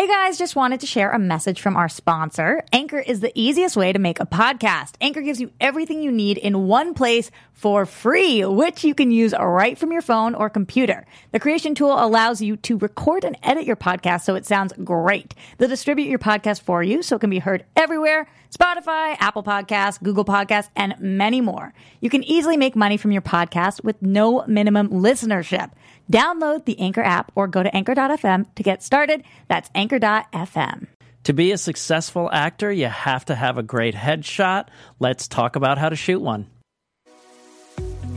Hey guys, just wanted to share a message from our sponsor. Anchor is the easiest way to make a podcast. Anchor gives you everything you need in one place for free, which you can use right from your phone or computer. The creation tool allows you to record and edit your podcast so it sounds great. They'll distribute your podcast for you so it can be heard everywhere Spotify, Apple Podcasts, Google Podcasts, and many more. You can easily make money from your podcast with no minimum listenership. Download the Anchor app or go to anchor.fm to get started. That's anchor.fm. To be a successful actor, you have to have a great headshot. Let's talk about how to shoot one.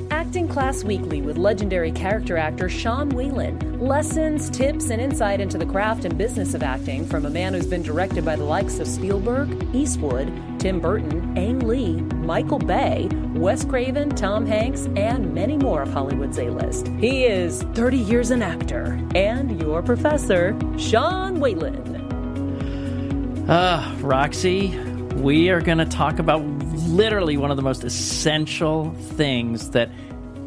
Acting Class Weekly with legendary character actor Sean Whalen. Lessons, tips, and insight into the craft and business of acting from a man who's been directed by the likes of Spielberg, Eastwood, Tim Burton, Ang Lee, Michael Bay, Wes Craven, Tom Hanks, and many more of Hollywood's A list. He is 30 years an actor and your professor, Sean Whalen. Ah, Roxy, we are going to talk about literally one of the most essential things that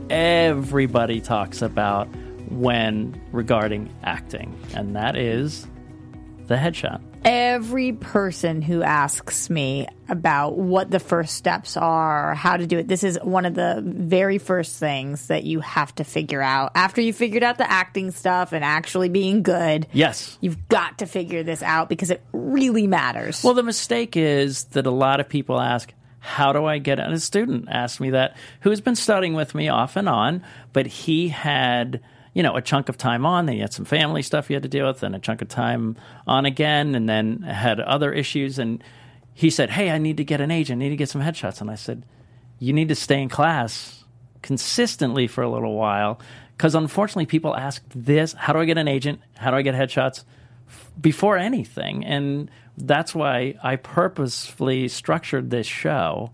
everybody talks about when regarding acting, and that is the headshot. Every person who asks me about what the first steps are, how to do it, this is one of the very first things that you have to figure out. After you figured out the acting stuff and actually being good, Yes. you've got to figure this out because it really matters. Well, the mistake is that a lot of people ask, How do I get? And a student asked me that who's been studying with me off and on, but he had, you know, a chunk of time on, then you had some family stuff you had to deal with, and a chunk of time on again, and then had other issues. And he said, Hey, I need to get an agent, I need to get some headshots. And I said, You need to stay in class consistently for a little while. Because unfortunately, people ask this How do I get an agent? How do I get headshots? before anything. And that's why I purposefully structured this show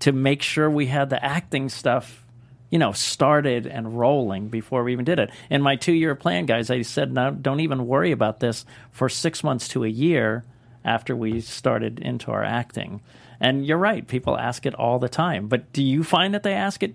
to make sure we had the acting stuff, you know, started and rolling before we even did it. In my two year plan, guys, I said, no, don't even worry about this for six months to a year after we started into our acting. And you're right, people ask it all the time. But do you find that they ask it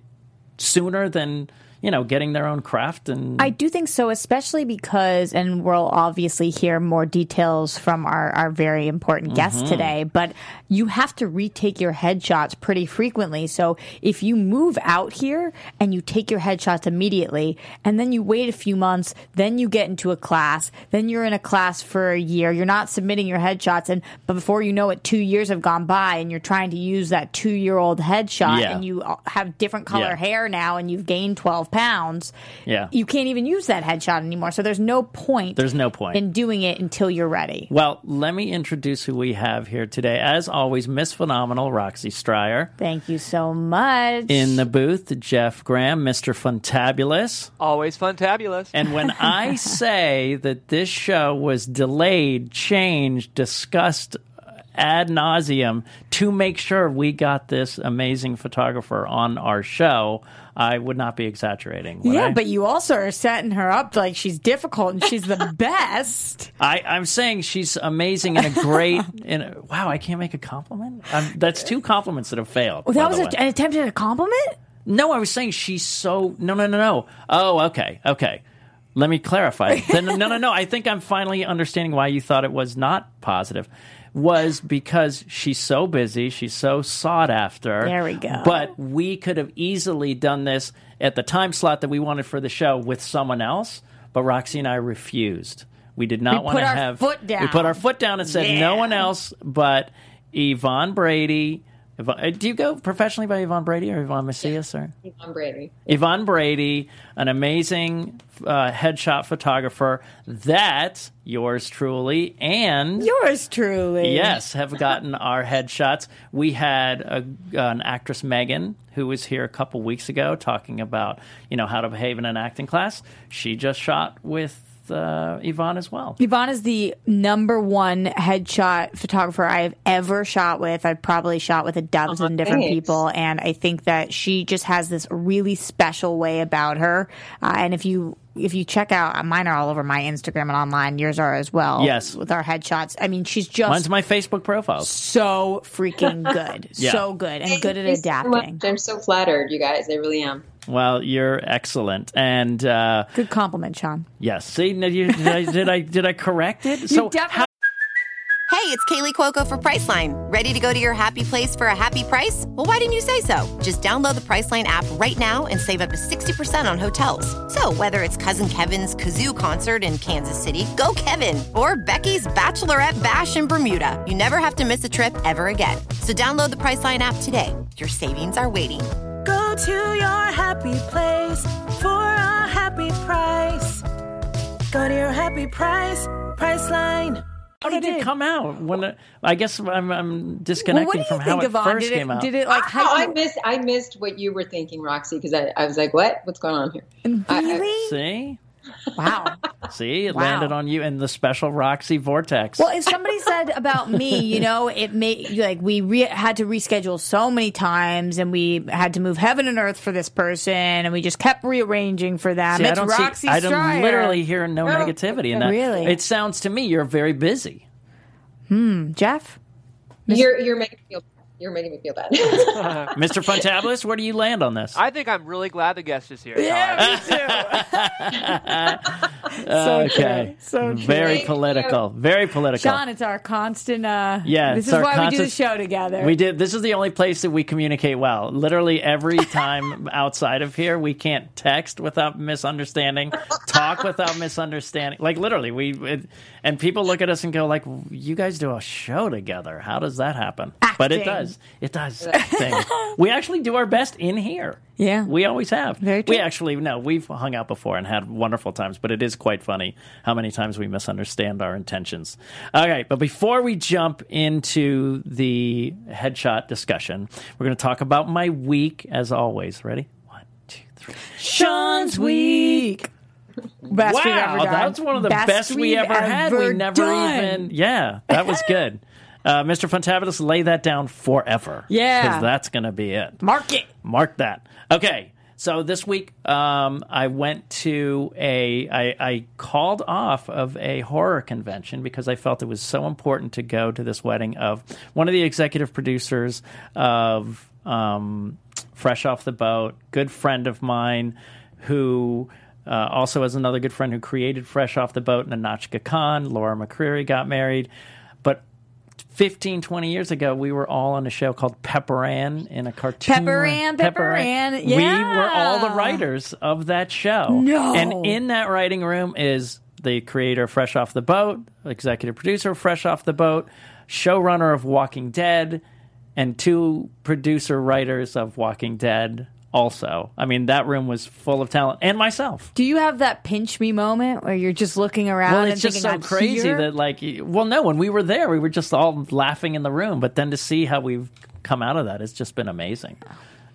sooner than, you know, getting their own craft and I do think so, especially because, and we'll obviously hear more details from our, our very important guest mm-hmm. today, but you have to retake your headshots pretty frequently. So if you move out here and you take your headshots immediately, and then you wait a few months, then you get into a class, then you're in a class for a year, you're not submitting your headshots, and but before you know it, two years have gone by, and you're trying to use that two year old headshot, Yeah. and you have different color Yeah. hair now, and you've gained 12 pounds Yeah. you can't even use that headshot anymore. So there's no point. There's no point. in doing it until you're ready. Well, let me introduce who we have here today. As always, Miss Phenomenal Roxy Striar. Thank you so much. In the booth, Jeff Graham, Mr. Funtabulous. Always funtabulous. And when I say that this show was delayed, changed, discussed ad nauseum to make sure we got this amazing photographer on our show, I would not be exaggerating. yeah, I? but you also are setting her up like she's difficult and she's the best. I, I'm saying she's amazing and a great. In a, wow, I can't make a compliment. Um that's two compliments that have failed. Well, that was a, an attempt at a compliment. No, I was saying she's so. No, no, no, no. Oh, okay, okay. Let me clarify. then, no, no, no. I think I'm finally understanding why you thought it was not positive. Was because she's so busy, she's so sought after. There we go. But we could have easily done this at the time slot that we wanted for the show with someone else. But Roxy and I refused. We did not We want put to our have. foot down. We put our foot down and said no one else but Yvonne Brady. Yvonne, uh, do you go professionally by Yvonne Brady or Yvonne Macias or? I'm Brady. Yvonne Brady, an amazing uh, headshot photographer that yours truly and Yours truly. yes have gotten our headshots. We had a, an actress Megan who was here a couple weeks ago talking about you know how to behave in an acting class. She just shot with uh, Yvonne as well. Yvonne is the number one headshot photographer I have ever shot with. I've probably shot with a dozen different thanks. people, and I think that she just has this really special way about her. Uh, and if you if you check out mine are all over my Instagram and online, yours are as well. Yes. with our headshots. I mean, she's just Mine's my Facebook profile. so freaking good, Yeah. so good, and good at Thank you so adapting. I'm so flattered, you guys. I really am. Well, you're excellent, and uh, Good compliment, Sean. yes. See, did, you, did, I, did I did I correct it? So definitely- how- Hey, it's Kaley Cuoco for Priceline. Ready to go to your happy place for a happy price? Well, why didn't you say so? Just download the Priceline app right now and save up to 60% on hotels. So, whether it's Cousin Kevin's Kazoo concert in Kansas City, go Kevin, or Becky's Bachelorette Bash in Bermuda, you never have to miss a trip ever again. So, download the Priceline app today. Your savings are waiting. Go to your happy place for a happy price. Go to your happy price, Priceline. how did it come out? When it, I guess I'm, I'm disconnecting what do you from how think, it Yvonne? first Did it, came out. did it like Oh, I missed I missed what you were thinking, Roxy, because I, I was like, "What? What's going on here?" I- I- See, Wow. see, it Wow. landed on you in the special Roxy vortex. Well, if somebody said about me, you know, it made like we re- had to reschedule so many times, and we had to move heaven and earth for this person, and we just kept rearranging for them. See, I it's don't Roxy see. I don't literally hear no negativity in that. Really? it sounds to me you're very busy. Hmm, Jeff. you're you're making me feel you're making me feel bad. Mr. Funtabulous, where do you land on this? I think I'm really glad the guest is here. Yeah, me too. okay, So very Thank political. Very political. Sean, it's our constant. Uh, Yeah, this is our why we do the show together. We did. This is the only place that we communicate well. Literally every time outside of here, we can't text without misunderstanding, talk without misunderstanding. Like literally, we it, and people look at us and go like, "You guys do a show together? How does that happen?" But it does. It does. We actually do our best in here. Yeah. we always have. Very We actually no, we've hung out before and had wonderful times. But it is quite funny how many times we misunderstand our intentions. All right, but before we jump into the headshot discussion, we're going to talk about my week as always. Ready? One, two, three. Sean's week. Best we've wow, ever done. that's one of the best, we we've ever had. We never done. even. Yeah, that was good. Uh, Mr. Funtabulous, lay that down forever. Yeah. Because that's going to be it. Mark it. Mark that. Okay. So this week, um, I went to a. I, I called off of a horror convention because I felt it was so important to go to this wedding of one of the executive producers of um, Fresh Off the Boat, good friend of mine, who uh, also has another good friend who created Fresh Off the Boat, Nahnatchka Khan. Laura McCreary got married, but 15, 20 years ago, we were all on a show called Pepper Ann in a cartoon. Pepper Ann, Pepper Ann, We were all the writers of that show. No. And in that writing room is the creator of Fresh Off the Boat, executive producer of Fresh Off the Boat, showrunner of Walking Dead, and two producer writers of Walking Dead also. I mean, that room was full of talent, and myself. Do you have that pinch me moment where you're just looking around Well, and it's just thinking, so I'm crazy here? that like, well, no, when we were there, we were just all laughing in the room. But then to see how we've come out of that, it's just been amazing.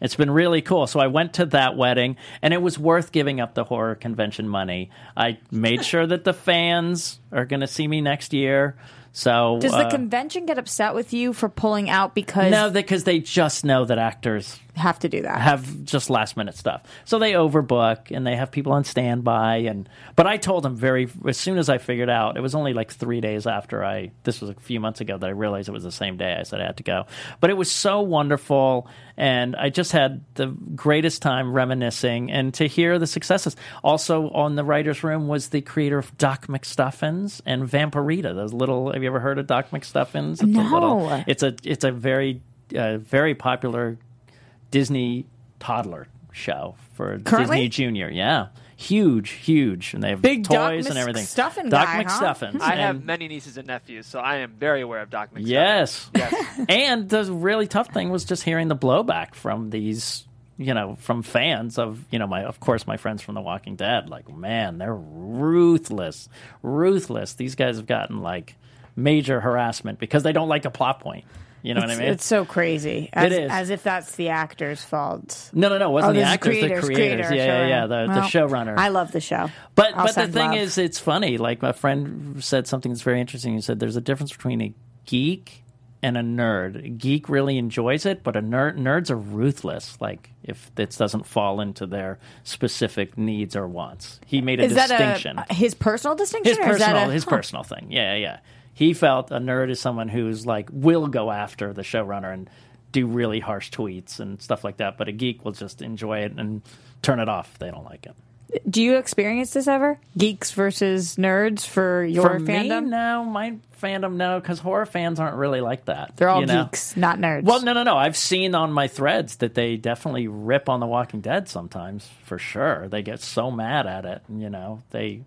It's been really cool. So I went to that wedding, and it was worth giving up the horror convention money. I made sure that the fans are going to see me next year. So Does the uh, convention get upset with you for pulling out because no, because they just know that actors have to do that? have just last minute stuff. So they overbook and they have people on standby and but I told them very as soon as I figured out it was only like 3 days after I this was a few months ago that I realized it was the same day I said I had to go. But it was so wonderful and I just had the greatest time reminiscing and to hear the successes. Also on the writers room was the creator of Doc McStuffins and Vampirina. Those little have you ever heard of Doc McStuffins? It's a No. little it's a it's a very uh, very popular Disney toddler show for Currently? Disney Junior. Yeah, huge, huge, and they have Big Doc toys and everything. McStuffin Doc guy, huh? McStuffins. I have many nieces and nephews, so I am very aware of Doc McStuffins. Yes. Yes. and the really tough thing was just hearing the blowback from these, you know, from fans of, you know, my, of course, my friends from The Walking Dead. Like, man, they're ruthless, ruthless. These guys have gotten like major harassment because they don't like a plot point. You know it's, what I mean? it's so crazy. As, is. as if that's the actor's fault. no, no, no. It wasn't Oh, the actors, creators, the creators. creator, yeah, yeah, yeah. The, the showrunner. I love the show. But I'll but the thing love. is, it's funny. Like my friend said something that's very interesting. He said there's a difference between a geek and a nerd. A geek really enjoys it, but a nerd nerds are ruthless. Like if this doesn't fall into their specific needs or wants. He made a is that distinction. a, his personal distinction? his or is that personal a- his huh. personal thing. Yeah, yeah. He felt a nerd is someone who's like will go after the showrunner and do really harsh tweets and stuff like that. But a geek will just enjoy it and turn it off if they don't like it. Do you experience this ever? Geeks versus nerds for your For fandom? me, no, my fandom, no, because horror fans aren't really like that. They're all you know? geeks, not nerds. Well, no, no, no. I've seen on my threads that they definitely rip on The Walking Dead sometimes, for sure. They get so mad at it, you know. They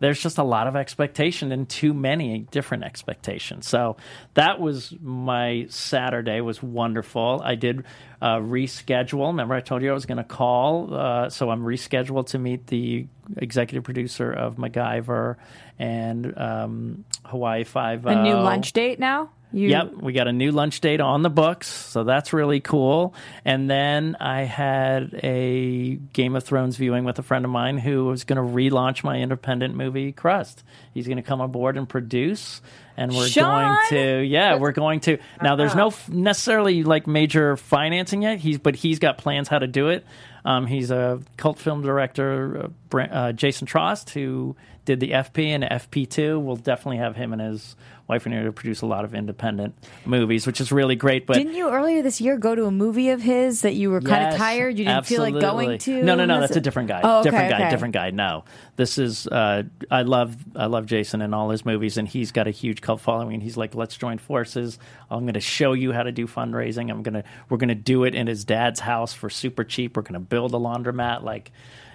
there's just a lot of expectation and too many different expectations. So that was my Saturday was wonderful. I did uh, reschedule. Remember, I told you I was going to call, uh, so I'm rescheduled to meet the executive producer of MacGyver and um, Hawaii Five. a new lunch date now? You, Yep, we got a new lunch date on the books, so that's really cool. And then I had a Game of Thrones viewing with a friend of mine who was going to relaunch my independent movie Crust. He's going to come aboard and produce, and we're Sean? going to yeah, we're going to. Now, there's no f- necessarily like major financing yet. He's but he's got plans how to do it. Um, he's a cult film director, uh, uh, Jason Trost, who did the FP and FP2. We'll definitely have him and his wife and I to produce a lot of independent movies, which is really great. But Didn't you earlier this year go to a movie of his that you were kind of tired? You didn't feel like going to? No, no, no. Was That's a different guy. Oh, okay, different guy. okay. Different guy. No, this is. Uh, I love. I love Jason and all his movies, and he's got a huge cult following. And he's like, let's join forces. I'm going to show you how to do fundraising. I'm gonna. We're going to do it in his dad's house for super cheap. We're going to build a laundromat. Like,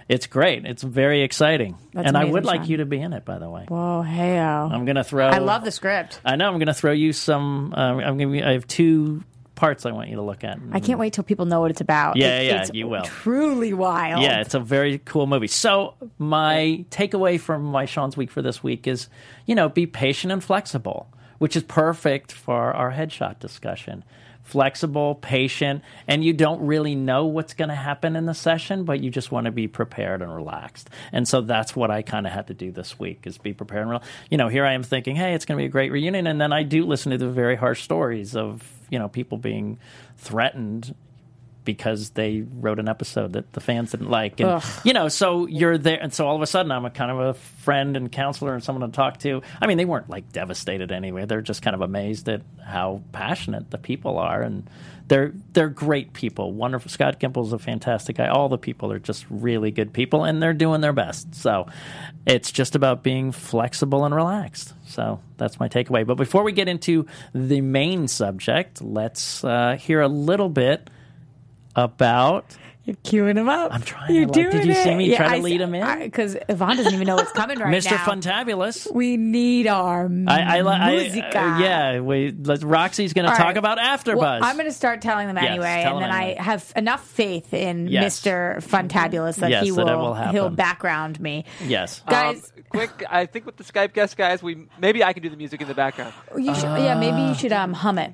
it's great. It's very exciting. That's and I amazing, would like Sean. you to be in it. By the way, Whoa, hey, I'm going to throw. I love the script. I know. I'm going to throw you some. Uh, I'm going to. I have two parts I want you to look at. I can't wait till people know what it's about. Yeah, It- yeah, it's you will. Truly wild. Yeah, it's a very cool movie. So my takeaway from my Sean's week for this week is, you know, be patient and flexible, which is perfect for our headshot discussion. Flexible, patient, and you don't really know what's going to happen in the session, but you just want to be prepared and relaxed. And so that's what I kind of had to do this week is be prepared and relaxed. You know, here I am thinking, hey, it's going to be a great reunion, and then I do listen to the very harsh stories of you know people being threatened because they wrote an episode that the fans didn't like. And, Ugh. you know, so you're there. And so all of a sudden, I'm a kind of a friend and counselor and someone to talk to. I mean, they weren't like devastated anyway. They're just kind of amazed at how passionate the people are. And they're, they're great people. Wonderful. Scott Gimple's a fantastic guy. All the people are just really good people and they're doing their best. So it's just about being flexible and relaxed. So that's my takeaway. But before we get into the main subject, let's uh, hear a little bit about You're queuing him up. I'm trying. You're I like- doing did you see it. me try to I- lead him in? Because Yvonne doesn't even know what's coming right Mr. now. Funtabulous. We need our I, I, li- I musica. uh, yeah. We, let, Roxy's going to talk right. about AfterBuzz. Well, I'm going to start telling them Yes, anyway, tell and then them I have enough faith in Yes. Mr. Funtabulous that Yes, he that will, it will happen. he'll background me. yes. Guys, Um, quick, I think with the Skype guest guys, we maybe I can do the music in the background. you should, yeah, maybe you should um hum it.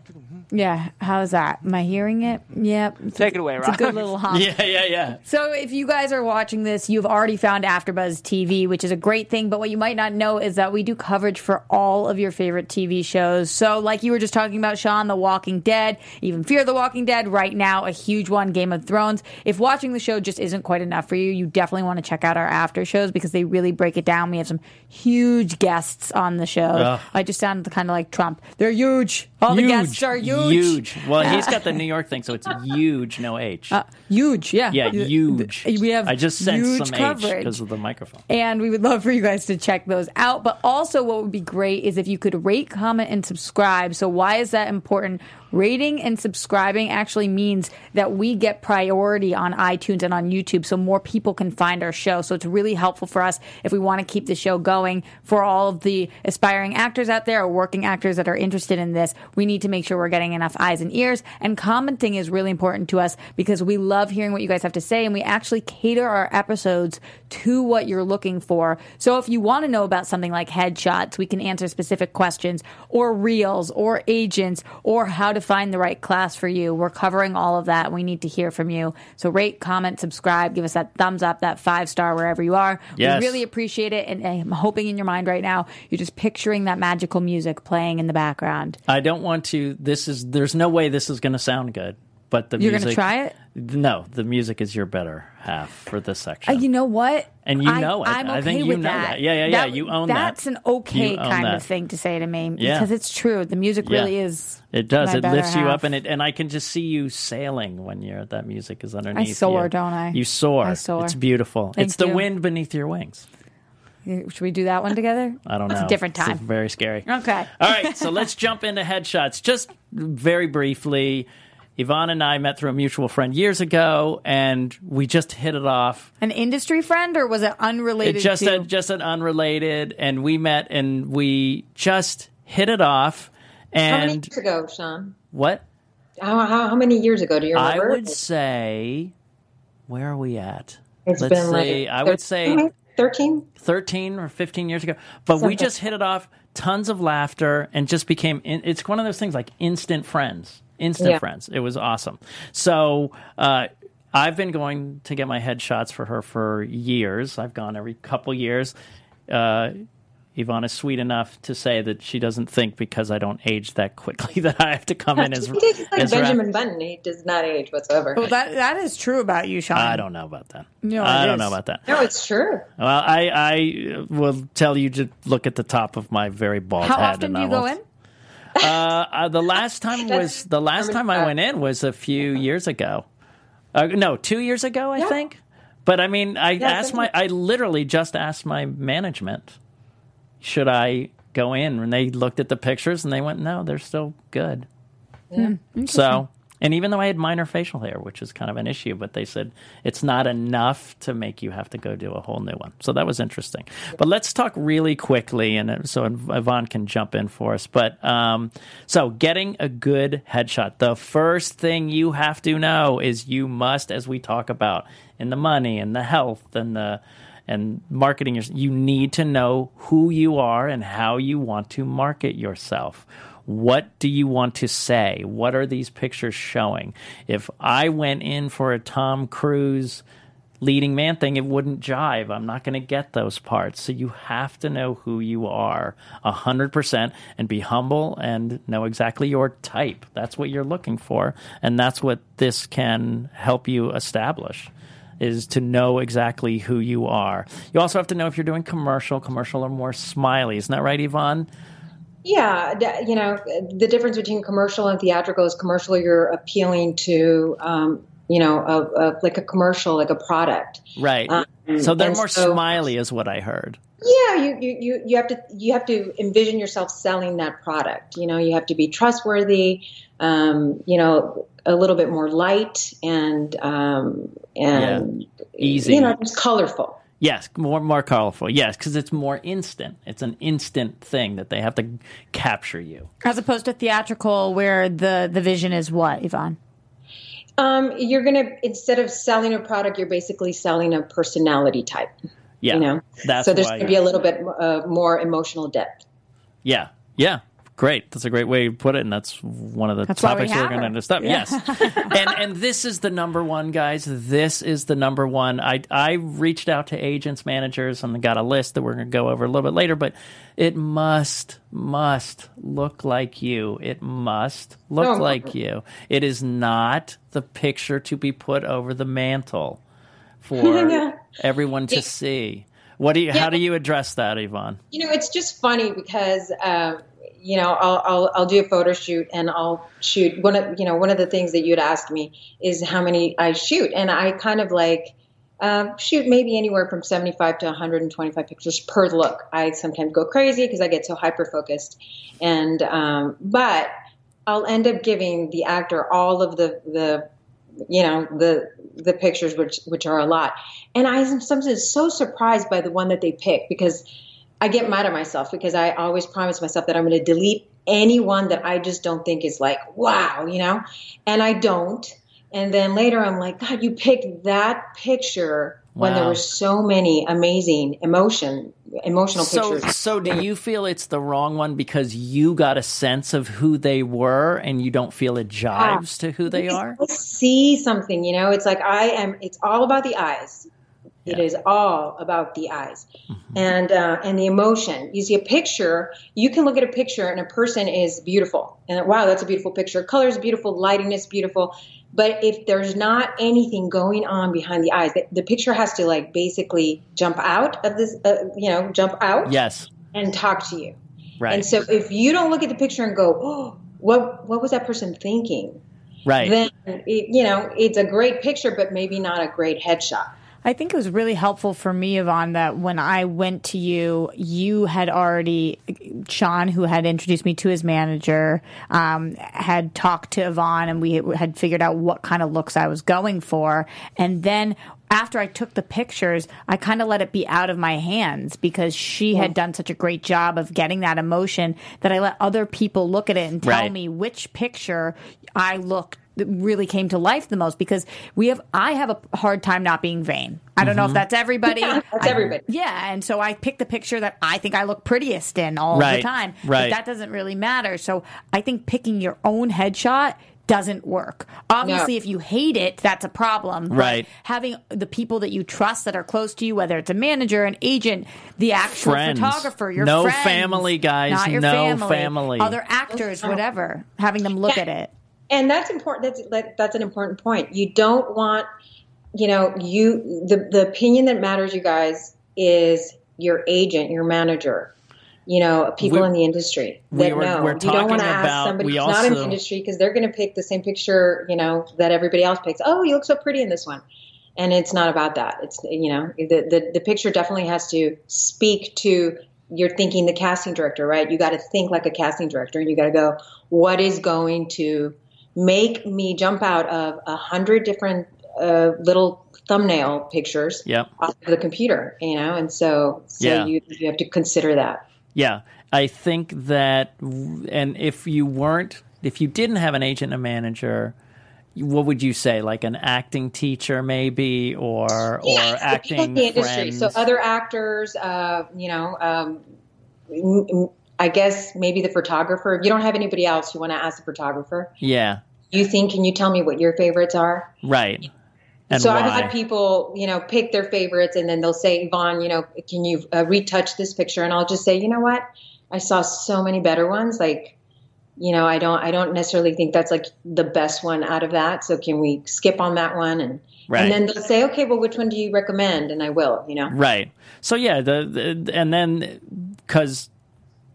Yeah, how's that? Am I hearing it? Yep. It's Take a- it away, Rob. It's a good little hum. yeah, yeah, yeah. So if you guys are watching this, you've already found AfterBuzz TV, which is a great thing. But what you might not know is that we do coverage for all of your favorite TV shows. So like you were just talking about, Sean, The Walking Dead, even Fear the Walking Dead. Right now, a huge one, Game of Thrones. If watching the show just isn't quite enough for you, you definitely want to check out our after shows because they really break it down. We have some huge guests on the show. Ugh. I just sounded kind of like Trump. They're huge. All the guests are huge. Huge. Well, he's got the New York thing, so it's huge, no H. Uh, huge, yeah. yeah, huge. We have I just sensed huge some H coverage. because of the microphone. And we would love for you guys to check those out. But also, what would be great is if you could rate, comment, and subscribe. So, why is that important? Rating and subscribing actually means that we get priority on iTunes and on YouTube so more people can find our show. So, it's really helpful for us if we want to keep the show going. For all of the aspiring actors out there or working actors that are interested in this, we need to make sure we're getting enough eyes and ears. And commenting is really important to us because we love hearing what you guys have to say and we actually cater our episodes to what you're looking for. So if you want to know about something like headshots, we can answer specific questions or reels or agents or how to find the right class for you. We're covering all of that. We need to hear from you. So rate, comment, subscribe, give us that thumbs up, that five star wherever you are. Yes. We really appreciate it. And I'm hoping in your mind right now, you're just picturing that magical music playing in the background. I don't want to. This is. There's no way this is going to sound good but the You're music. gonna try it? No, the music is your better half for this Uh, section. you know what? And you I- know it. I'm okay I think you with know that. Yeah, yeah, yeah. You own that. That's an okay kind that. of thing to say to me Yeah. because it's true. The music Yeah. really is. It does. It lifts you up, and it and I can just see you sailing when you're that music is underneath. I soar, you. don't I? You soar. I soar. It's beautiful. Thank it's the wind beneath your wings. Should we do that one together? I don't know. It's a different It's time. very scary. Okay. All right, so let's jump into headshots. Just very briefly, Yvonne and I met through a mutual friend years ago, and we just hit it off. An industry friend, or was it unrelated? It just to... a, just an unrelated, and we met and we just hit it off. How many years ago, Sean? what How, how, how many years ago do you remember? I would say, where are we at? It's Let's been see. like I would say mm-hmm, 13. 13 or 15 years ago. But we just hit it off, tons of laughter, and just became, in, it's one of those things like instant friends. Instant Yeah. friends. It was awesome. So, uh, I've been going to get my headshots for her for years. I've gone every couple years. Uh, Yvonne is sweet enough to say that she doesn't think because I don't age that quickly that I have to come in as, He takes like as rap- Benjamin Button. He does not age whatsoever. Well, that that is true about you, Sean. I don't know about that. No, I it don't is. know about that. no, it's true. Well, I, I will tell you to look at the top of my very bald How head. often and do I you go in? Uh, uh, the last time was the last time I went in was a few years ago. Uh, no, two years ago, I Yeah. think. But I mean, I Yeah, asked my, I literally just asked my management, should I go in? And they looked at the pictures and they went, no, they're still good. So, and even though I had minor facial hair, which is kind of an issue, but they said it's not enough to make you have to go do a whole new one. So that was interesting. But let's talk really quickly, and uh, so Yvonne can jump in for us. But um, so getting a good headshot, the first thing you have to know is you must, as we talk about in the money and the health and the and marketing you need to know who you are and how you want to market yourself. What do you want to say? What are these pictures showing? If I went in for a Tom Cruise leading man thing, it wouldn't jive. I'm not going to get those parts. So you have to know who you are a 100% and be humble and know exactly your type. That's what you're looking for. And that's what this can help you establish is to know exactly who you are. You also have to know if you're doing commercial. Commercial are more smiley. Isn't that right, Yvonne? Yeah, you know, the difference between commercial and theatrical is commercial, you're appealing to, um, you know, a, a, like a commercial, like a product. Right. Um, so they're more so- smiley, is what I heard. Yeah, you, you, you, you have to you have to envision yourself selling that product. You know, you have to be trustworthy. Um, you know, a little bit more light and um, and Easy. You know, just colorful. Yes, more more colorful. Yes, because it's more instant. It's an instant thing that they have to capture you. As opposed to theatrical, where the the vision is what, Yvonne? Um, you're gonna instead of selling a product, you're basically selling a personality type. Yeah, You know, that's so there's gonna be a little bit uh, more emotional depth. yeah, yeah. Great. That's a great way to put it, and that's one of the That's why we topics we're going to discuss. Yes, and and this is the number one, guys. This is the number one. I I reached out to agents, managers, and got a list that we're going to go over a little bit later. But it must must look like you. It must look No. like you. It is not the picture to be put over the mantle for Yeah. everyone to see. What do you? How do you address that, Yvonne? You know, it's just funny because uh, you know I'll, I'll I'll do a photo shoot and I'll shoot. One of you know one of the things that you'd asked me is how many I shoot, and I kind of like uh, shoot maybe anywhere from seventy five to one hundred and twenty five pictures per look. I sometimes go crazy because I get so hyper focused, and um, but I'll end up giving the actor all of the the you know the the pictures which which are a lot. And i am sometimes so surprised by the one that they pick because i get mad at myself because i always promise myself that i'm going to delete anyone that i just don't think is like wow you know and i don't and then later i'm like god you picked that picture when there Wow. were so many amazing emotion emotional So, pictures so do you feel it's the wrong one because you got a sense of who they were and you don't feel it jives ah, to who they are? I see something, you know, it's like I am, it's all about the eyes. It Yeah. is all about the eyes Mm-hmm. and uh, and the emotion. You see a picture, you can look at a picture and a person is beautiful, and wow, that's a beautiful picture. Color is beautiful, lighting is beautiful, but if there's not anything going on behind the eyes, the, the picture has to like basically jump out of this, uh, you know, jump out Yes. and talk to you. Right. And so if you don't look at the picture and go, oh, what what was that person thinking? right. Then it, you know it's a great picture, but maybe not a great headshot. I think it was really helpful for me, Yvonne, that when I went to you, you had already, Sean, who had introduced me to his manager, um, had talked to Yvonne and we had figured out what kind of looks I was going for. And then after I took the pictures, I kind of let it be out of my hands because she had done such a great job of getting that emotion that I let other people look at it and tell Right. me which picture I looked really came to life the most because we have I have a hard time not being vain. I don't know if mm-hmm. that's everybody. Yeah, that's I- everybody. Yeah, and so I pick the picture that I think I look prettiest in all Right, the time. right. But that doesn't really matter. So I think picking your own headshot doesn't work. Obviously, No. if you hate it, that's a problem. Right. Having the people that you trust that are close to you, whether it's a manager, an agent, the actual Friends. photographer, your No friends, family, guys. not your No family, family. other actors, whatever. Having them look Yeah. at it. And that's important that's that, that's an important point. You don't want you know you the the opinion that matters you guys is your agent your manager you know people We- in the industry we that were- know. we're you don't want to ask somebody we who's not in the industry because they're going to pick the same picture you know that everybody else picks. Oh you look so pretty in this one. And it's not about that. It's you know the the, the picture definitely has to speak to you're thinking the casting director right? You got to think like a casting director. And you got to go what is going to make me jump out of a hundred different uh, little thumbnail pictures Yep. off of the computer, you know, and so so Yeah. you you have to consider that. Yeah, I think that, and if you weren't, if you didn't have an agent and a manager, what would you say? Like an acting teacher, maybe, or or acting the industry. friends? So other actors, uh, you know, um, I guess maybe the photographer. If you don't have anybody else, you want to ask the photographer. yeah, You think? Can you tell me what your favorites are? right. And so why? I've had people, you know, pick their favorites, and then they'll say, "Yvonne, you know, can you uh, retouch this picture?" And I'll just say, "You know what? I saw so many better ones. Like, you know, I don't, I don't necessarily think that's like the best one out of that. So can we skip on that one?" And Right. and then they'll say, "Okay, well, which one do you recommend?" And I will, you know. Right. So yeah, the, the and then because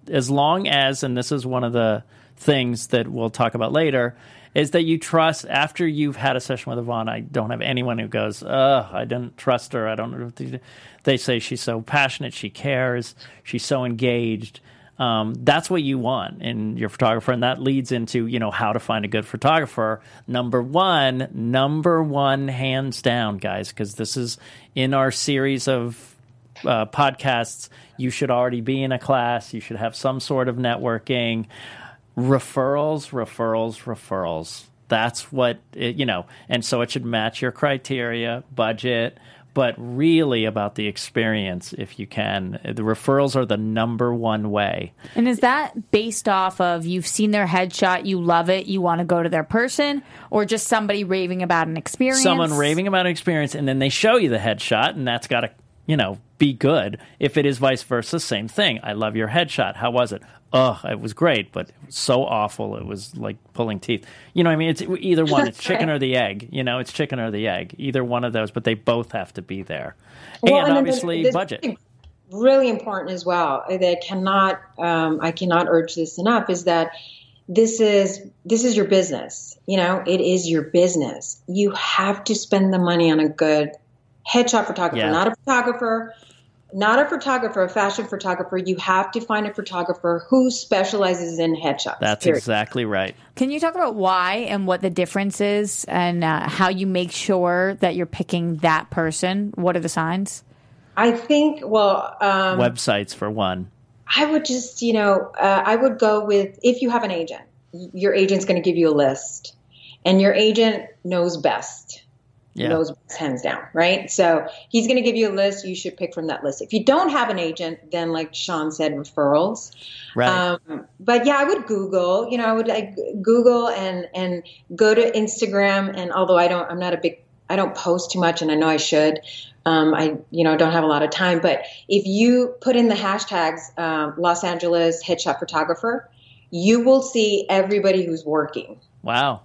as long as and this is one of the things that we'll talk about later is that you trust after you've had a session with Yvonne. I don't have anyone who goes, "Ugh, I didn't trust her. I don't know." They, they say she's so passionate, she cares, she's so engaged. Um, that's what you want in your photographer, and that leads into you know how to find a good photographer. Number one, number one, hands down, guys, because this is in our series of uh, podcasts, you should already be in a class. You should have some sort of networking. Referrals, referrals, referrals. That's what, it, you know, and so it should match your criteria, budget, but really about the experience if you can. The referrals are the number one way. And is that based off of you've seen their headshot, you love it, you want to go to their person, or just somebody raving about an experience? someone raving about an experience and then they show you the headshot and that's got to you know be good. If it is vice versa same thing. I love your headshot. How was it? Oh it was great but it was so awful. It was like pulling teeth. You know what i mean? It's either one it's chicken or the egg. You know it's chicken or the egg. Either one of those but they both have to be there. Well, and then obviously budget. really important as well that I cannot um, I cannot urge this enough is that this is this is your business. You know it is your business. You have to spend the money on a good headshot photographer Yeah. not a photographer not a photographer a fashion photographer you have to find a photographer who specializes in headshots that's period. exactly right Can you talk about why and what the difference is and uh, how you make sure that you're picking that person? What are the signs? I think well um, websites for one I would just, you know, uh, I would go with if you have an agent, your agent's going to give you a list, and your agent knows best, yeah knows hands down, right? So he's going to give you a list. You should pick from that list. If you don't have an agent, then like Sean said, referrals. right Um, but yeah, I would Google. You know, I would like Google and and go to Instagram. And although I don't, I'm not a big I don't post too much, and I know I should. Um, I you know don't have a lot of time, but if you put in the hashtags um, Los Angeles headshot photographer, you will see everybody who's working. Wow.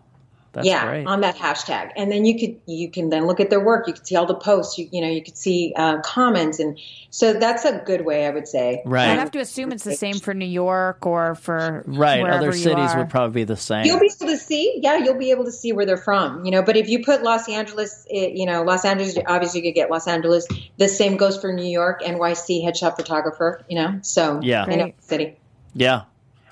That's yeah, great. on that hashtag, and then you could you can then look at their work. You can see all the posts. You you know you could see uh, comments, and so that's a good way, I would say. Right. I have to assume it's the same for New York or for right. wherever Other you cities are. would probably be the same. You'll be able to see, yeah, you'll be able to see where they're from, you know. But if you put Los Angeles, it, you know, Los Angeles, obviously you could get Los Angeles. The same goes for New York, NYC headshot photographer, you know. So Yeah. I know Great. city. Yeah.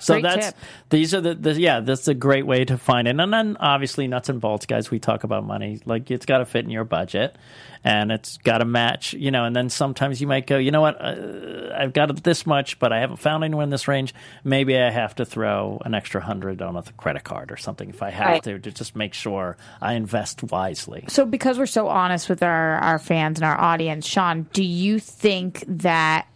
So Great that's tip. these are the, the yeah that's a great way to find it and then obviously nuts and bolts guys we talk about money like it's got to fit in your budget and it's got to match you know and then sometimes you might go you know what uh, I've got this much but I haven't found anyone in this range maybe I have to throw an extra hundred on a credit card or something if I have Right. to to just make sure I invest wisely. So, because we're so honest with our, our fans and our audience, Sean, do you think that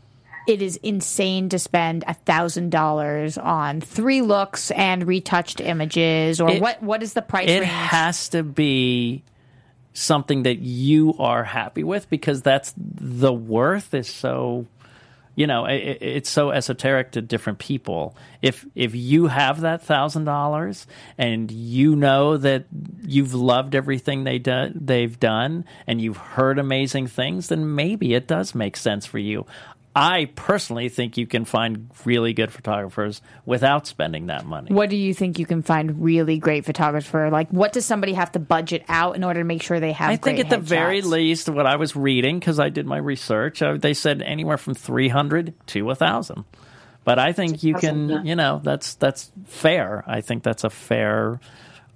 it is insane to spend a thousand dollars on three looks and retouched images, or It- what? What is the price it range? has to be something that you are happy with because that's the worth is so you know it, it's so esoteric to different people if if you have that thousand dollars and you know that you've loved everything they do, they've done and you've heard amazing things then maybe it does make sense for you I personally think you can find really good photographers without spending that money. what do you think you can find really great photographer? Like, what does somebody have to budget out in order to make sure they have? I think great at the very least, what I was reading because I did my research, uh, they said anywhere from three hundred to a thousand. But I think you can, you know, that's that's fair. I think that's a fair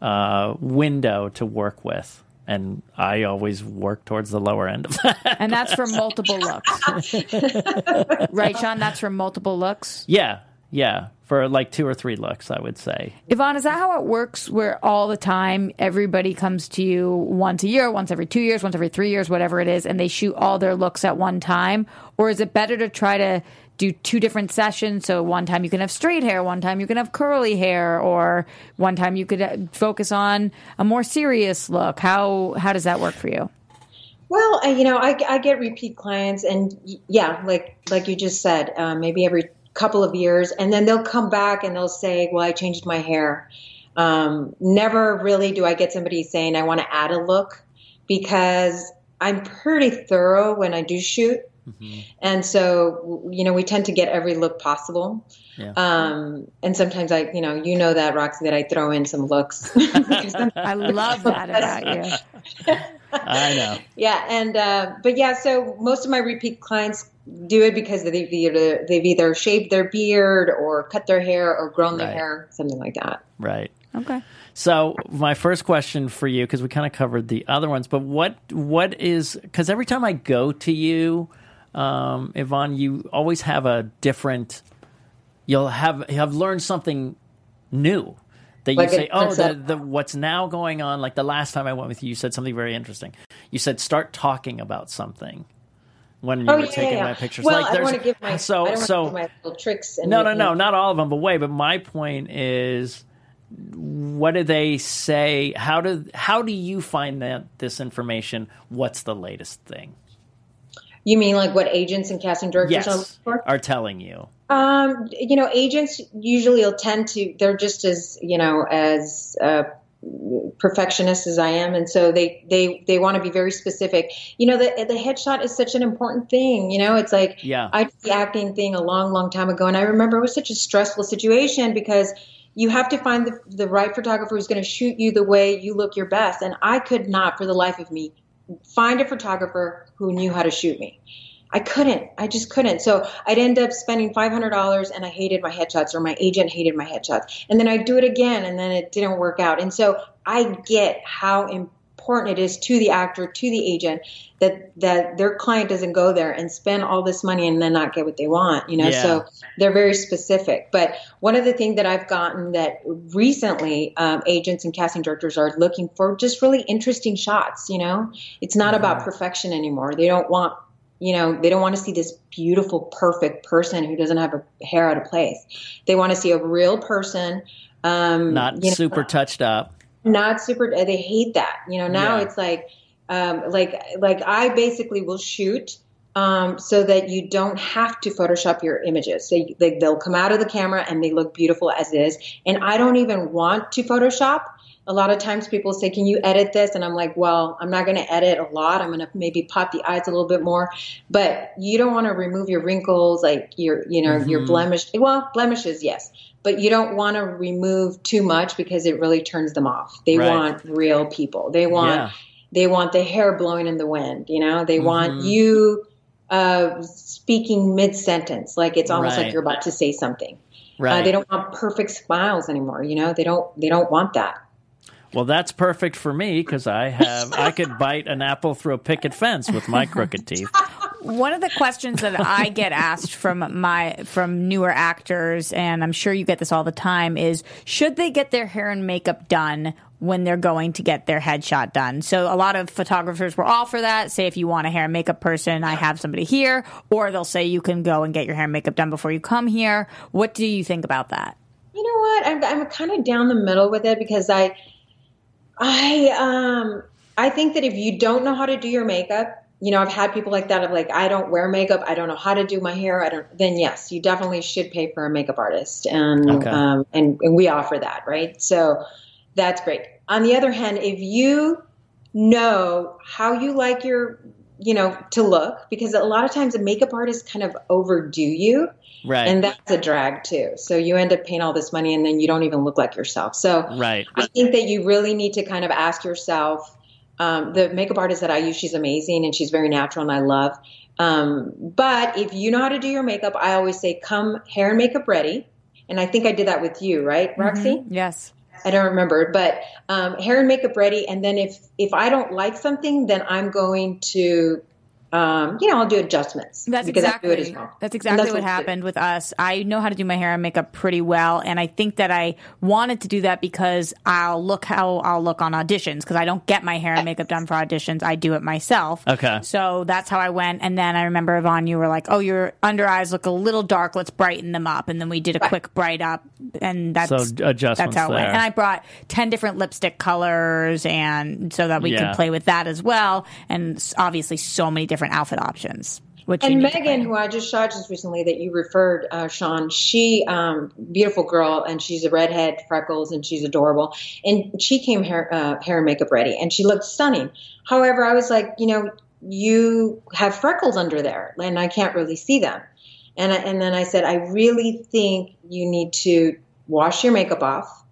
uh, window to work with, and I always work towards the lower end of that. and that's for multiple looks, right, Sean? That's for multiple looks. yeah, yeah, for like two or three looks, I would say. Yvonne, is that how it works where all the time everybody comes to you once a year, once every two years, once every three years, whatever it is, and they shoot all their looks at one time? Or is it better to try to do two different sessions? So one time you can have straight hair, one time you can have curly hair, or one time you could uh, focus on a more serious look. How, how does that work for you? Well, you know, I, I get repeat clients, and yeah, like like you just said, uh, maybe every couple of years, and then they'll come back and they'll say, "Well, I changed my hair." Um, never really do I get somebody saying, "I want to add a look," because I'm pretty thorough when I do shoot, and so you know, we tend to get every look possible. Yeah. Um, and sometimes I, you know, you know that Roxy that I throw in some looks. I'm- love that about you. I know. Yeah, and uh, but yeah, so most of my repeat clients do it because they've either they've either shaved their beard or cut their hair or grown their hair, something like that. Right. Okay. So my first question for you, because we kind of covered the other ones, but what what is because every time I go to you, um, Yvonne, you always have a different. You'll have have learned something new that you Like say, oh, the, the what's now going on. Like the last time I went with you, you said something very interesting. You said start talking about something when you Oh were yeah, taking yeah. my pictures. Well, like I don't want to give my so so my little tricks. And, no, no, no, not all of them, but wait. But my point is, what do they say? How do how do you find that this information? What's the latest thing? You mean like what agents and casting directors are Yes, are telling you. Um, you know, agents usually will tend to. They're just as you know as uh, perfectionist as I am, and so they they they want to be very specific. You know, the the headshot is such an important thing. You know, it's like Yeah. I did the acting thing a long, long time ago, and I remember it was such a stressful situation because you have to find the the right photographer who's going to shoot you the way you look your best, and I could not, for the life of me, find a photographer who knew how to shoot me. I couldn't. I just couldn't. So I'd end up spending five hundred dollars, and I hated my headshots, or my agent hated my headshots, and then I'd do it again, and then it didn't work out. And so I get how important it is to the actor, to the agent, that that their client doesn't go there and spend all this money and then not get what they want. You know, Yeah. so they're very specific. But one of the things that I've gotten that recently um, agents and casting directors are looking for just really interesting shots. You know, it's not about perfection anymore. They don't want you know they don't want to see this beautiful perfect person who doesn't have a hair out of place they want to see a real person um Not you know, super touched up. Not super they hate that you know now Yeah. it's like um, like like I basically will shoot um, so that you don't have to Photoshop your images. They, they they'll come out of the camera and they look beautiful as is. And I don't even want to Photoshop. A lot of times people say, "Can you edit this?" And I'm like, "Well, I'm not going to edit a lot. I'm going to maybe pop the eyes a little bit more, but you don't want to remove your wrinkles, like your you know your blemish. Well, blemishes, yes, but you don't want to remove too much because it really turns them off. They Right. want real people. They want Yeah. they want the hair blowing in the wind. You know, they want you uh, speaking mid sentence, like it's almost Right. like you're about to say something. Right. Uh, they don't want perfect smiles anymore. You know, they don't they don't want that. Well, that's perfect for me because I have I could bite an apple through a picket fence with my crooked teeth. One of the questions that I get asked from my from newer actors, and I'm sure you get this all the time, is should they get their hair and makeup done when they're going to get their headshot done? So a lot of photographers will offer that. Say if you want a hair and makeup person, I have somebody here, or they'll say you can go and get your hair and makeup done before you come here. What do you think about that? You know what? I'm I'm kind of down the middle with it because I I um I think that if you don't know how to do your makeup, you know, I've had people like that of like I don't wear makeup, I don't know how to do my hair, I don't then yes, you definitely should pay for a makeup artist. And Okay. um and, and we offer that, right? So that's great. On the other hand, if you know how you like your you know to look because a lot of times a makeup artist kind of overdo you Right. and that's a drag too. So you end up paying all this money and then you don't even look like yourself. So right. I think that you really need to kind of ask yourself. Um, the makeup artist that I use, she's amazing and she's very natural and I love. Um, but if you know how to do your makeup, I always say come hair and makeup ready. And I think I did that with you, right, Roxy? Yes. I don't remember, but um, hair and makeup ready. And then if if I don't like something, then I'm going to, um, you know, I'll do adjustments That's because exactly I do it as well. that's And exactly what I do. happened with us. I know how to do my hair and makeup pretty well, and I think that I wanted to do that because I'll look how I'll look on auditions because I don't get my hair and makeup done for auditions. I do it myself. Okay. So that's how I went, and then I remember Yvonne, you were like, "Oh, your under eyes look a little dark. Let's brighten them up." And then we did a quick bright up, and that's So adjustments That's how it went. And I brought ten different lipstick colors, and so that we Yeah. could play with that as well, and obviously so many different outfit options. Which And Megan, who I just shot just recently, that you referred, uh, Sean, she, um, beautiful girl, and she's a redhead, freckles, and she's adorable. And she came hair, uh, hair and makeup ready, and she looked stunning. However, I was like, you know, you have freckles under there, and I can't really see them. And I, and then I said, I really think you need to wash your makeup off,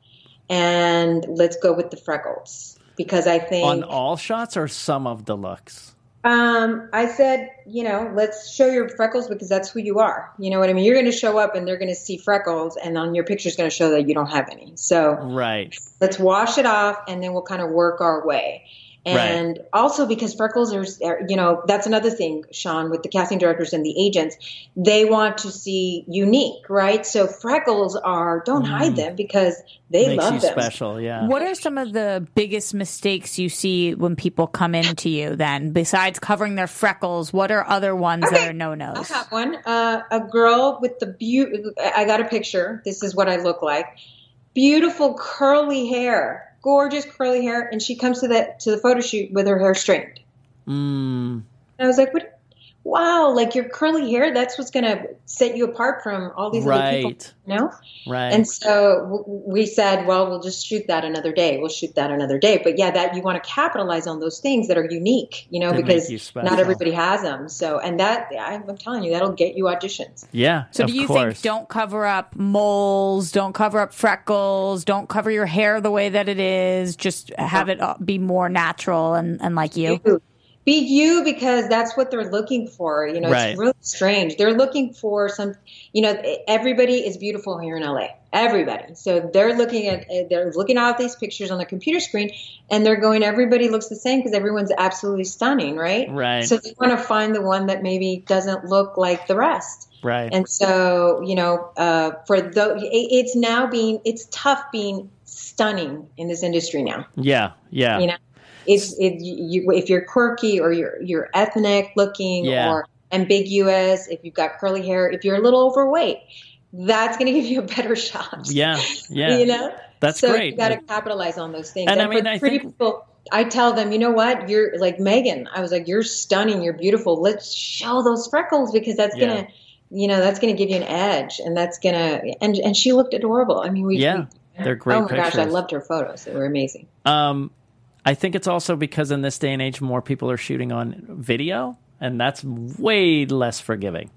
and let's go with the freckles because I think On all shots or some of the looks? Um, I said, you know, let's show your freckles because that's who you are. You know what I mean? You're going to show up and they're going to see freckles, and on your picture is going to show that you don't have any. So Right. let's wash it off, and then we'll kind of work our way. And also because freckles are, are, you know, that's another thing, Sean, with the casting directors and the agents, they want to see unique, right? So freckles are, don't hide them because they Makes love you them. special, yeah. What are some of the biggest mistakes you see when people come into you then? Besides covering their freckles, what are other ones that are no-nos? I nos? have one. Uh, a girl with the beauty. I got a picture. This is what I look like. Beautiful curly hair, gorgeous curly hair, and she comes to the to the photo shoot with her hair straightened. Mm, And I was like, "What? Wow! Like your curly hair. That's what's going to set you apart from all these other people." right. You know. Right. And so w- we said, well, we'll just shoot that another day. We'll shoot that another day. But yeah, that you want to capitalize on those things that are unique, you know, That because you not everybody has them. So, and that I'm telling you, that'll get you auditions. yeah. So of do you course. think don't cover up moles, don't cover up freckles, don't cover your hair the way that it is, just have it uh, be more natural and, and like you? you. Be you because that's what they're looking for. You know, Right. it's really strange. They're looking for some, you know, everybody is beautiful here in LA. Everybody. So they're looking at, they're looking at these pictures on the computer screen and they're going, everybody looks the same because everyone's absolutely stunning, right? Right. So they want to find the one that maybe doesn't look like the rest. Right. And so, you know, uh, for the, it- it's now being, it's tough being stunning in this industry now yeah. Yeah. you know it's it, you, if you're quirky or you're you're ethnic looking Yeah. or ambiguous if you've got curly hair if you're a little overweight that's going to give you a better shot yeah. Yeah. you know That's so great. you got to capitalize on those things And I for mean, I pretty think- people I tell them, you know what? You're like Megan. I was like, you're stunning. You're beautiful. Let's show those freckles because that's Yeah. gonna, you know, that's gonna give you an edge, and that's gonna. And and she looked adorable. I mean, we. Yeah, we- they're great Oh my gosh, I loved her photos. They were amazing. Um, I think it's also because in this day and age, more people are shooting on video, and that's way less forgiving.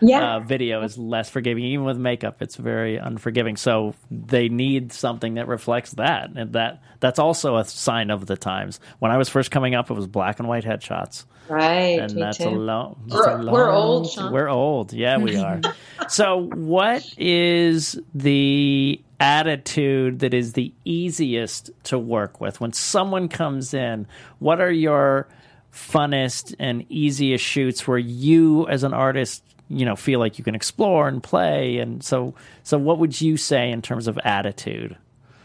Yeah. Uh, video is less forgiving, even with makeup. It's very unforgiving. So they need something that reflects that, and that that's also a sign of the times. When I was first coming up, it was black and white headshots, right. and me that's too. a long. We're- we're old, Sean. We're old. Yeah, we are. so, what is the attitude that is the easiest to work with when someone comes in? What are your funnest and easiest shoots where you, as an artist, you know, feel like you can explore and play? And so, so what would you say in terms of attitude?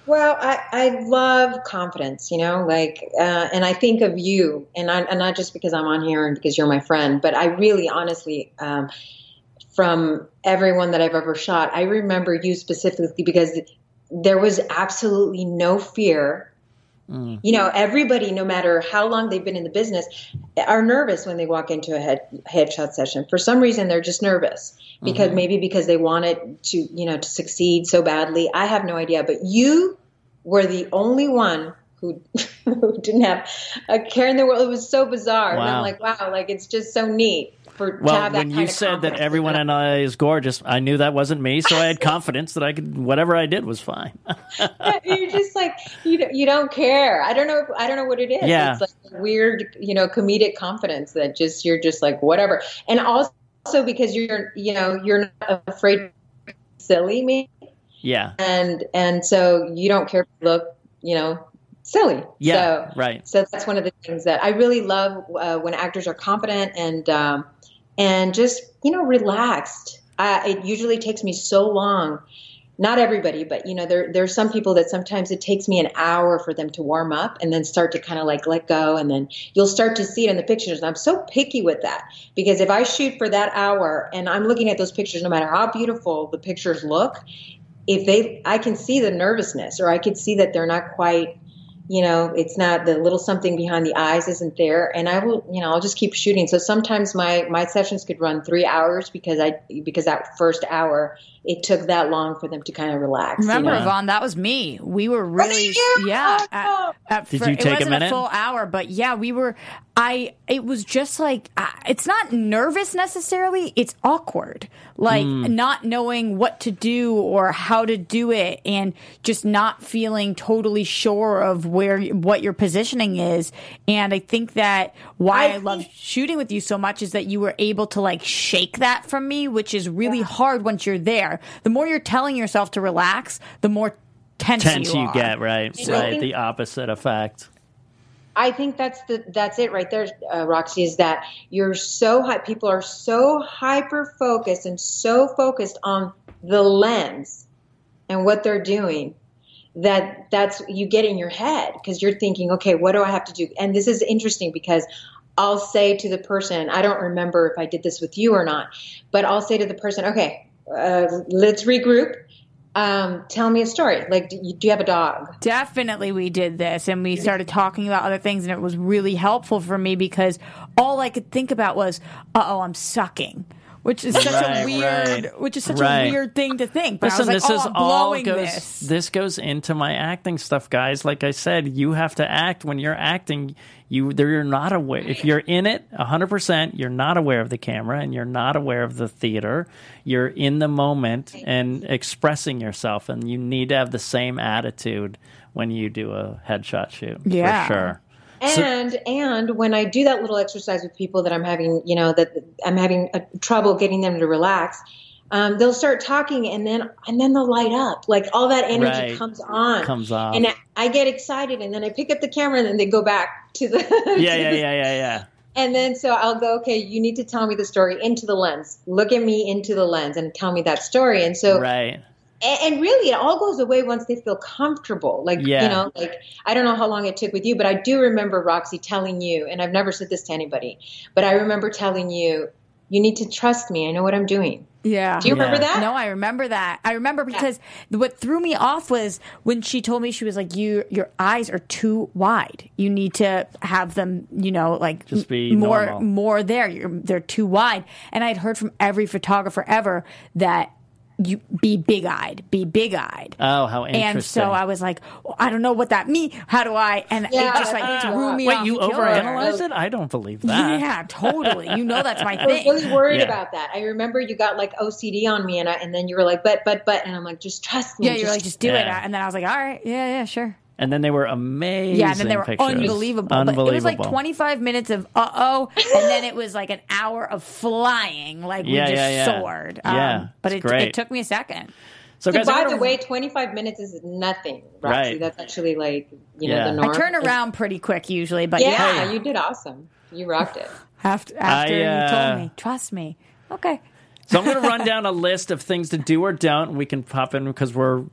Well, I, I love confidence, you know, like, uh, and I think of you, and, I, and not just because I'm on here and because you're my friend, but I really honestly, um, from everyone that I've ever shot, I remember you specifically because there was absolutely no fear. Mm. You know, everybody, no matter how long they've been in the business, are nervous when they walk into a head headshot session. For some reason, they're just nervous because mm-hmm. maybe because they want it to, you know, to succeed so badly. I have no idea, but you were the only one who, who didn't have a care in the world. It was so bizarre. Wow. I'm like, wow, like it's just so neat for Well, when you said that everyone in LA is gorgeous, I knew that wasn't me, so I had confidence that I could whatever I did was fine. you're just like you don't- you don't care. I don't know. I don't know what it is. Yeah. It's like weird, you know, comedic confidence that just you're just like whatever. And also because you're you know you're not afraid silly me yeah, and and so you don't care if you look you know silly. yeah, So, right. So that's one of the things that I really love uh, when actors are confident and um, and just you know relaxed. Uh, it usually takes me so long. Not everybody, but you know, there there's some people that sometimes it takes me an hour for them to warm up and then start to kind of like let go, and then you'll start to see it in the pictures. And I'm so picky with that because if I shoot for that hour and I'm looking at those pictures, no matter how beautiful the pictures look, if they, I can see the nervousness or I can see that they're not quite you know it's not the little something behind the eyes isn't there. And i will you know i'll just keep shooting. So sometimes my my sessions could run three hours because i because that first hour it took that long for them to kind of relax you Remember, know? Yvonne, that was me. We were really, you? yeah. At, at Did fir- you take a it wasn't minute? a full hour, but yeah, we were. I. It was just like I, it's not nervous necessarily. It's awkward, like Hmm. not knowing what to do or how to do it, and just not feeling totally sure of where what your positioning is. And I think that why I, I love shooting with you so much is that you were able to like shake that from me, which is really hard once you're there. The more you're telling yourself to relax, the more tense, Tense you, you are. get, right? So- right. The opposite effect. I think that's the that's it right there, uh, Roxy. Is that you're so high? People are so hyper focused and so focused on the lens and what they're doing that that's you get in your head because you're thinking, okay, what do I have to do? And this is interesting because I'll say to the person, I don't remember if I did this with you or not, but I'll say to the person, okay, uh, let's regroup. Um, tell me a story. Like, do you, do you have a dog? Definitely, we did this and we started talking about other things, and it was really helpful for me because all I could think about was, "Uh oh, I'm sucking," which is such Right, a weird, right. which is such Right. a weird thing to think. But Listen, I was like, this "Oh, is I'm all goes. this." goes into my acting stuff, guys. Like I said, you have to act when you're acting. You you're not aware if you're in it 100. percent You're not aware of the camera and you're not aware of the theater. You're in the moment and expressing yourself, and you need to have the same attitude when you do a headshot shoot. Yeah. for sure. So- And and when I do that little exercise with people that I'm having, you know, that I'm having a, trouble getting them to relax, um, they'll start talking, and then and then they'll light up. Like all that energy Right. comes on, Comes off. and I, I get excited, and then I pick up the camera, and then they go back to the Yeah, to yeah, the- yeah, yeah, yeah. And then so I'll go, okay, you need to tell me the story into the lens. Look at me into the lens and tell me that story. And so Right. And, and really it all goes away once they feel comfortable like Yeah. you know like i don't know how long it took with you but i do remember roxy telling you and i've never said this to anybody but i remember telling you you need to trust me. I know what I'm doing. Yeah. Do you remember Yeah. that? No, I remember that. I remember because what threw me off was when she told me she was like, "You, your eyes are too wide. You need to have them, you know, like Just be more, normal." more there. You're, they're too wide." And I'd heard from every photographer ever that you be big eyed, be big eyed. Oh, how interesting. and so I was like, well, I don't know what that means. How do I? And Yeah, it just like that's threw me Wait, off. you overanalyze it? I don't believe that. Yeah, totally. You know that's my I was thing. really worried Yeah. about that. I remember you got like OCD on me, and I, and then you were like, "But, but, but," and I'm like, "Just trust me." yeah, you're like, just do it. And then I was like, all right, yeah, yeah, sure. And then they were amazing. Yeah, and then they were pictures. unbelievable. Unbelievable. But it was like 25 minutes of uh oh, and then it was like an hour of flying. Like we Yeah, just yeah, yeah. soared. Um, Yeah, but it, great. it took me a second. So, So guys, by the way, 25 minutes is nothing, Roxy. Right. That's actually like you know the norm. I turn around pretty quick usually, but yeah, Yeah, you did awesome. You rocked it. after, after I, you uh, told me, trust me. Okay. So I'm going to run down a list of things to do or don't. We can pop in because we're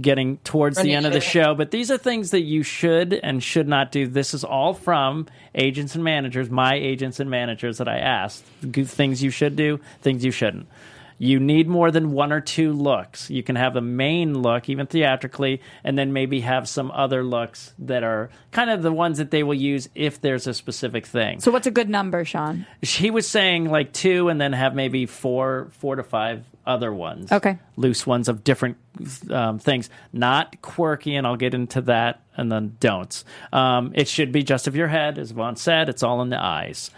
getting towards the end of the show. But these are things that you should and should not do. This is all from agents and managers, my agents and managers that I asked. Things you should do, things you shouldn't. You need more than one or two looks. You can have a main look, even theatrically, and then maybe have some other looks that are kind of the ones that they will use if there's a specific thing So what's a good number, Sean? she was saying like two and then have maybe four four to five other ones Okay. loose ones of different um, things not quirky and i'll get into that and then don'ts um, it should be just of your head as yvonne said it's all in the eyes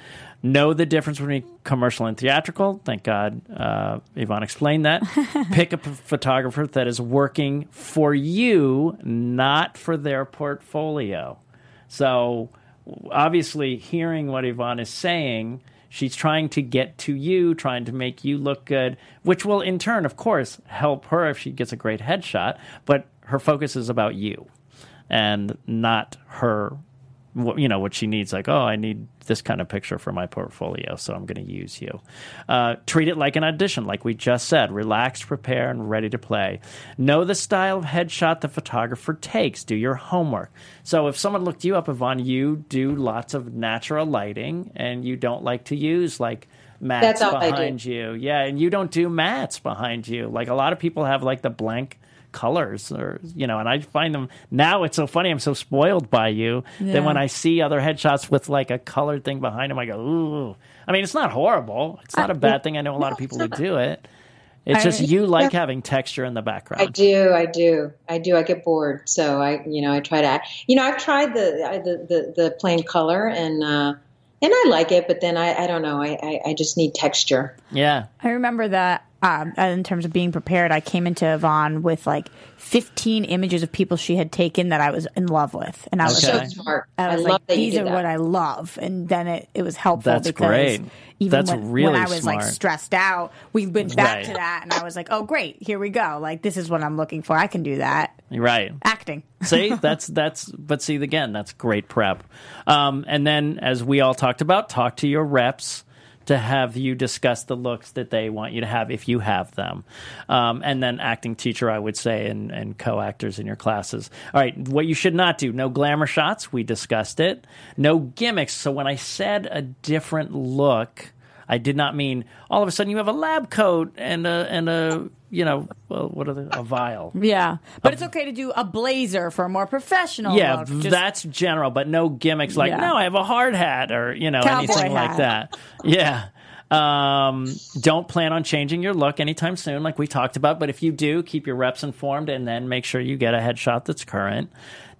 know the difference between commercial and theatrical thank god uh, yvonne explained that pick a p- photographer that is working for you not for their portfolio so obviously, hearing what Yvonne is saying, she's trying to get to you, trying to make you look good, which will in turn, of course, help her if she gets a great headshot. But her focus is about you and not her. You know what she needs, like, oh, I need this kind of picture for my portfolio, so I'm going to use you. Uh, treat it like an audition, like we just said. Relaxed, prepare, and ready to play. Know the style of headshot the photographer takes. Do your homework. So if someone looked you up, Yvonne, you do lots of natural lighting, and you don't like to use like mats That's all I do. behind you. Yeah, and you don't do mats behind you. Like a lot of people have like the blank colors or you know and i find them now it's so funny i'm so spoiled by you Yeah. that when i see other headshots with like a colored thing behind them i go ooh i mean it's not horrible it's not a bad thing i know a lot of people who do it it's I- just you like having texture in the background. I do, I do, I do. I get bored, so I, you know, I try to. You know, I've tried the I- the the, the plain color, and uh, and I like it, but then I, I don't know. I, I, I just need texture. yeah I remember that um, in terms of being prepared, I came into Yvonne with like 15 images of people she had taken that I was in love with. And I was Okay. like, So smart. I I, was love like, these are that. what I love. And then it, it was helpful That's because great. even That's when, really when I was like stressed out, we went back Right. to that and I was like, oh, great, here we go. Like, this is what I'm looking for. I can do that. right Acting. see that's that's but see again that's great prep um, and then as we all talked about talk to your reps to have you discuss the looks that they want you to have if you have them. Um, and then acting teacher i would say and, and co-actors in your classes. All right what you should not do no glamour shots we discussed it. No gimmicks so when i said a different look I did not mean all of a sudden you have a lab coat and a and a you know well, what are the, a vial. Yeah. But it's okay to do a blazer for a more professional Yeah, look. Just- that's general, but no gimmicks like Yeah. no, I have a hard hat or you know Cowboy anything like that. Yeah. Um, don't plan on changing your look anytime soon, like we talked about. But if you do, keep your reps informed and then make sure you get a headshot that's current.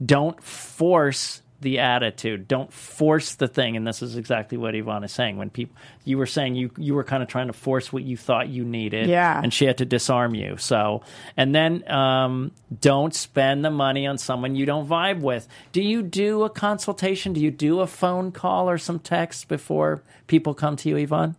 Don't force the attitude. Don't force the thing. And this is exactly what Yvonne is saying. When people, you were saying you you were kind of trying to force what you thought you needed, Yeah. and she had to disarm you. So, and then um, don't spend the money on someone you don't vibe with. Do you do a consultation? Do you do a phone call or some text before people come to you, Yvonne?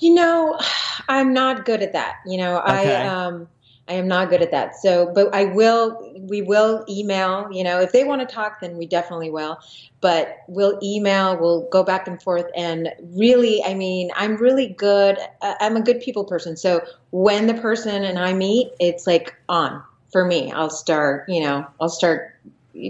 You know, I'm not good at that. You know, Okay. I um I am not good at that. So, but I will we will email, you know, if they want to talk then we definitely will. But we'll email, we'll go back and forth and really, I mean, I'm really good I'm a good people person. So, when the person and I meet, it's like on for me. I'll start, you know, I'll start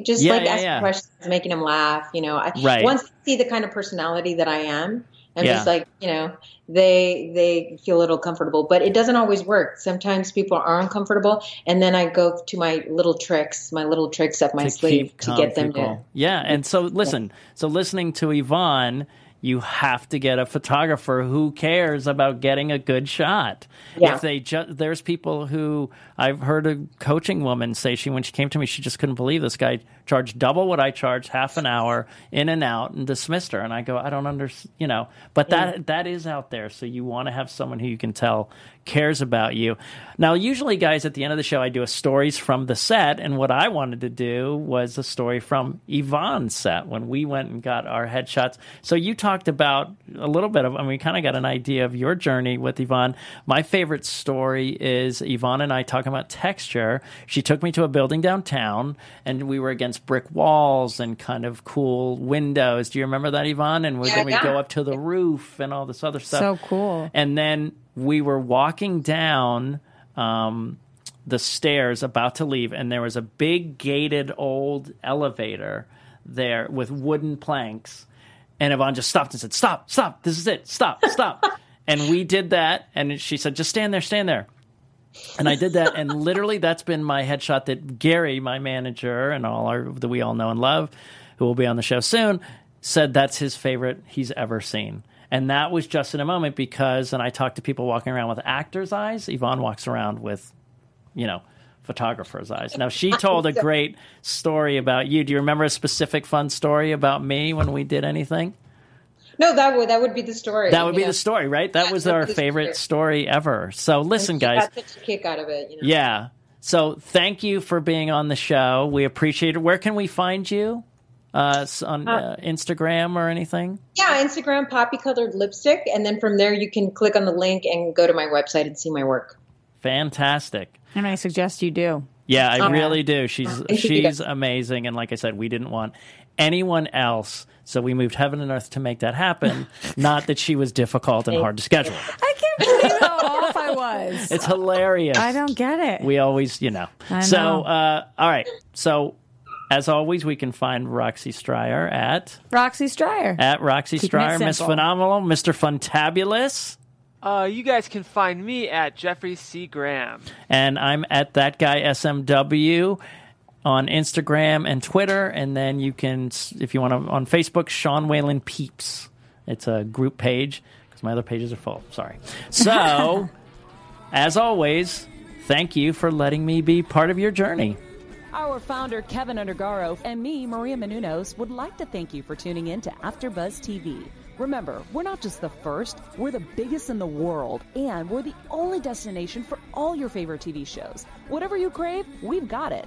just Yeah, like yeah, asking yeah. questions, making them laugh, you know. I, Right. Once I see the kind of personality that I am, I'm Yeah. just like, you know, they they feel a little comfortable, but it doesn't always work. Sometimes people are uncomfortable, and then I go to my little tricks, my little tricks up my to sleeve to get them people. to. Yeah, and so listen, so listening to Yvonne, you have to get a photographer who cares about getting a good shot. Yeah. If they just there's people who I've heard a coaching woman say she when she came to me she just couldn't believe this guy charged double what I charged, half an hour in and out, and dismissed her. And I go, I don't understand, you know. But that that is out there, so you want to have someone who you can tell cares about you. Now, usually, guys, at the end of the show, I do a stories from the set, and what I wanted to do was a story from Yvonne's set when we went and got our headshots. So you talked about a little bit of, I mean, we kind of got an idea of your journey with Yvonne. My favorite story is Yvonne and I talking about texture. She took me to a building downtown, and we were against brick walls and kind of cool windows. Do you remember that, Yvonne? And we Yeah, then we yeah. go up to the roof and all this other stuff. So cool. And then we were walking down um, the stairs about to leave, and there was a big gated old elevator there with wooden planks. And Yvonne just stopped and said, Stop, stop, this is it, stop, stop. and we did that. And she said, Just stand there, stand there. And I did that, and literally, that's been my headshot. That Gary, my manager, and all our that we all know and love, who will be on the show soon, said that's his favorite he's ever seen. And that was just in a moment because, and I talked to people walking around with actors' eyes. Yvonne walks around with, you know, photographer's eyes. Now she told a great story about you. Do you remember a specific fun story about me when we did anything? No, that would that would be the story. That would be know. the story, right? That Yeah, was our favorite story. story ever. So listen, She guys. got such a kick out of it. You know? Yeah. So thank you for being on the show. We appreciate it. Where can we find you? Uh, on uh, Instagram or anything? Yeah, Instagram poppy colored lipstick, and then from there you can click on the link and go to my website and see my work. Fantastic. And I suggest you do. Yeah, I Okay. really do. She's she's amazing, and like I said, we didn't want anyone else, so we moved heaven and earth to make that happen. Not that she was difficult and hard to schedule. I can't believe how off I was. It's hilarious. I don't get it. We always, you know. I So, know. uh, all right. So, as always, we can find Roxy Striar at Roxy Striar. at Roxy Keeping it Striar, Miss. Phenomenal, Mr. Funtabulous. Uh, you guys can find me at Jeffrey C. Graham. and I'm at that guy SMW on Instagram and Twitter, and then you can, if you want to, on Facebook, Sean Whalen Peeps. It's a group page because my other pages are full. Sorry. So, as always, thank you for letting me be part of your journey. Our founder, Kevin Undergaro, and me, Maria Menounos, would like to thank you for tuning in to AfterBuzz TV. Remember, we're not just the first, we're the biggest in the world, and we're the only destination for all your favorite TV shows. Whatever you crave, we've got it.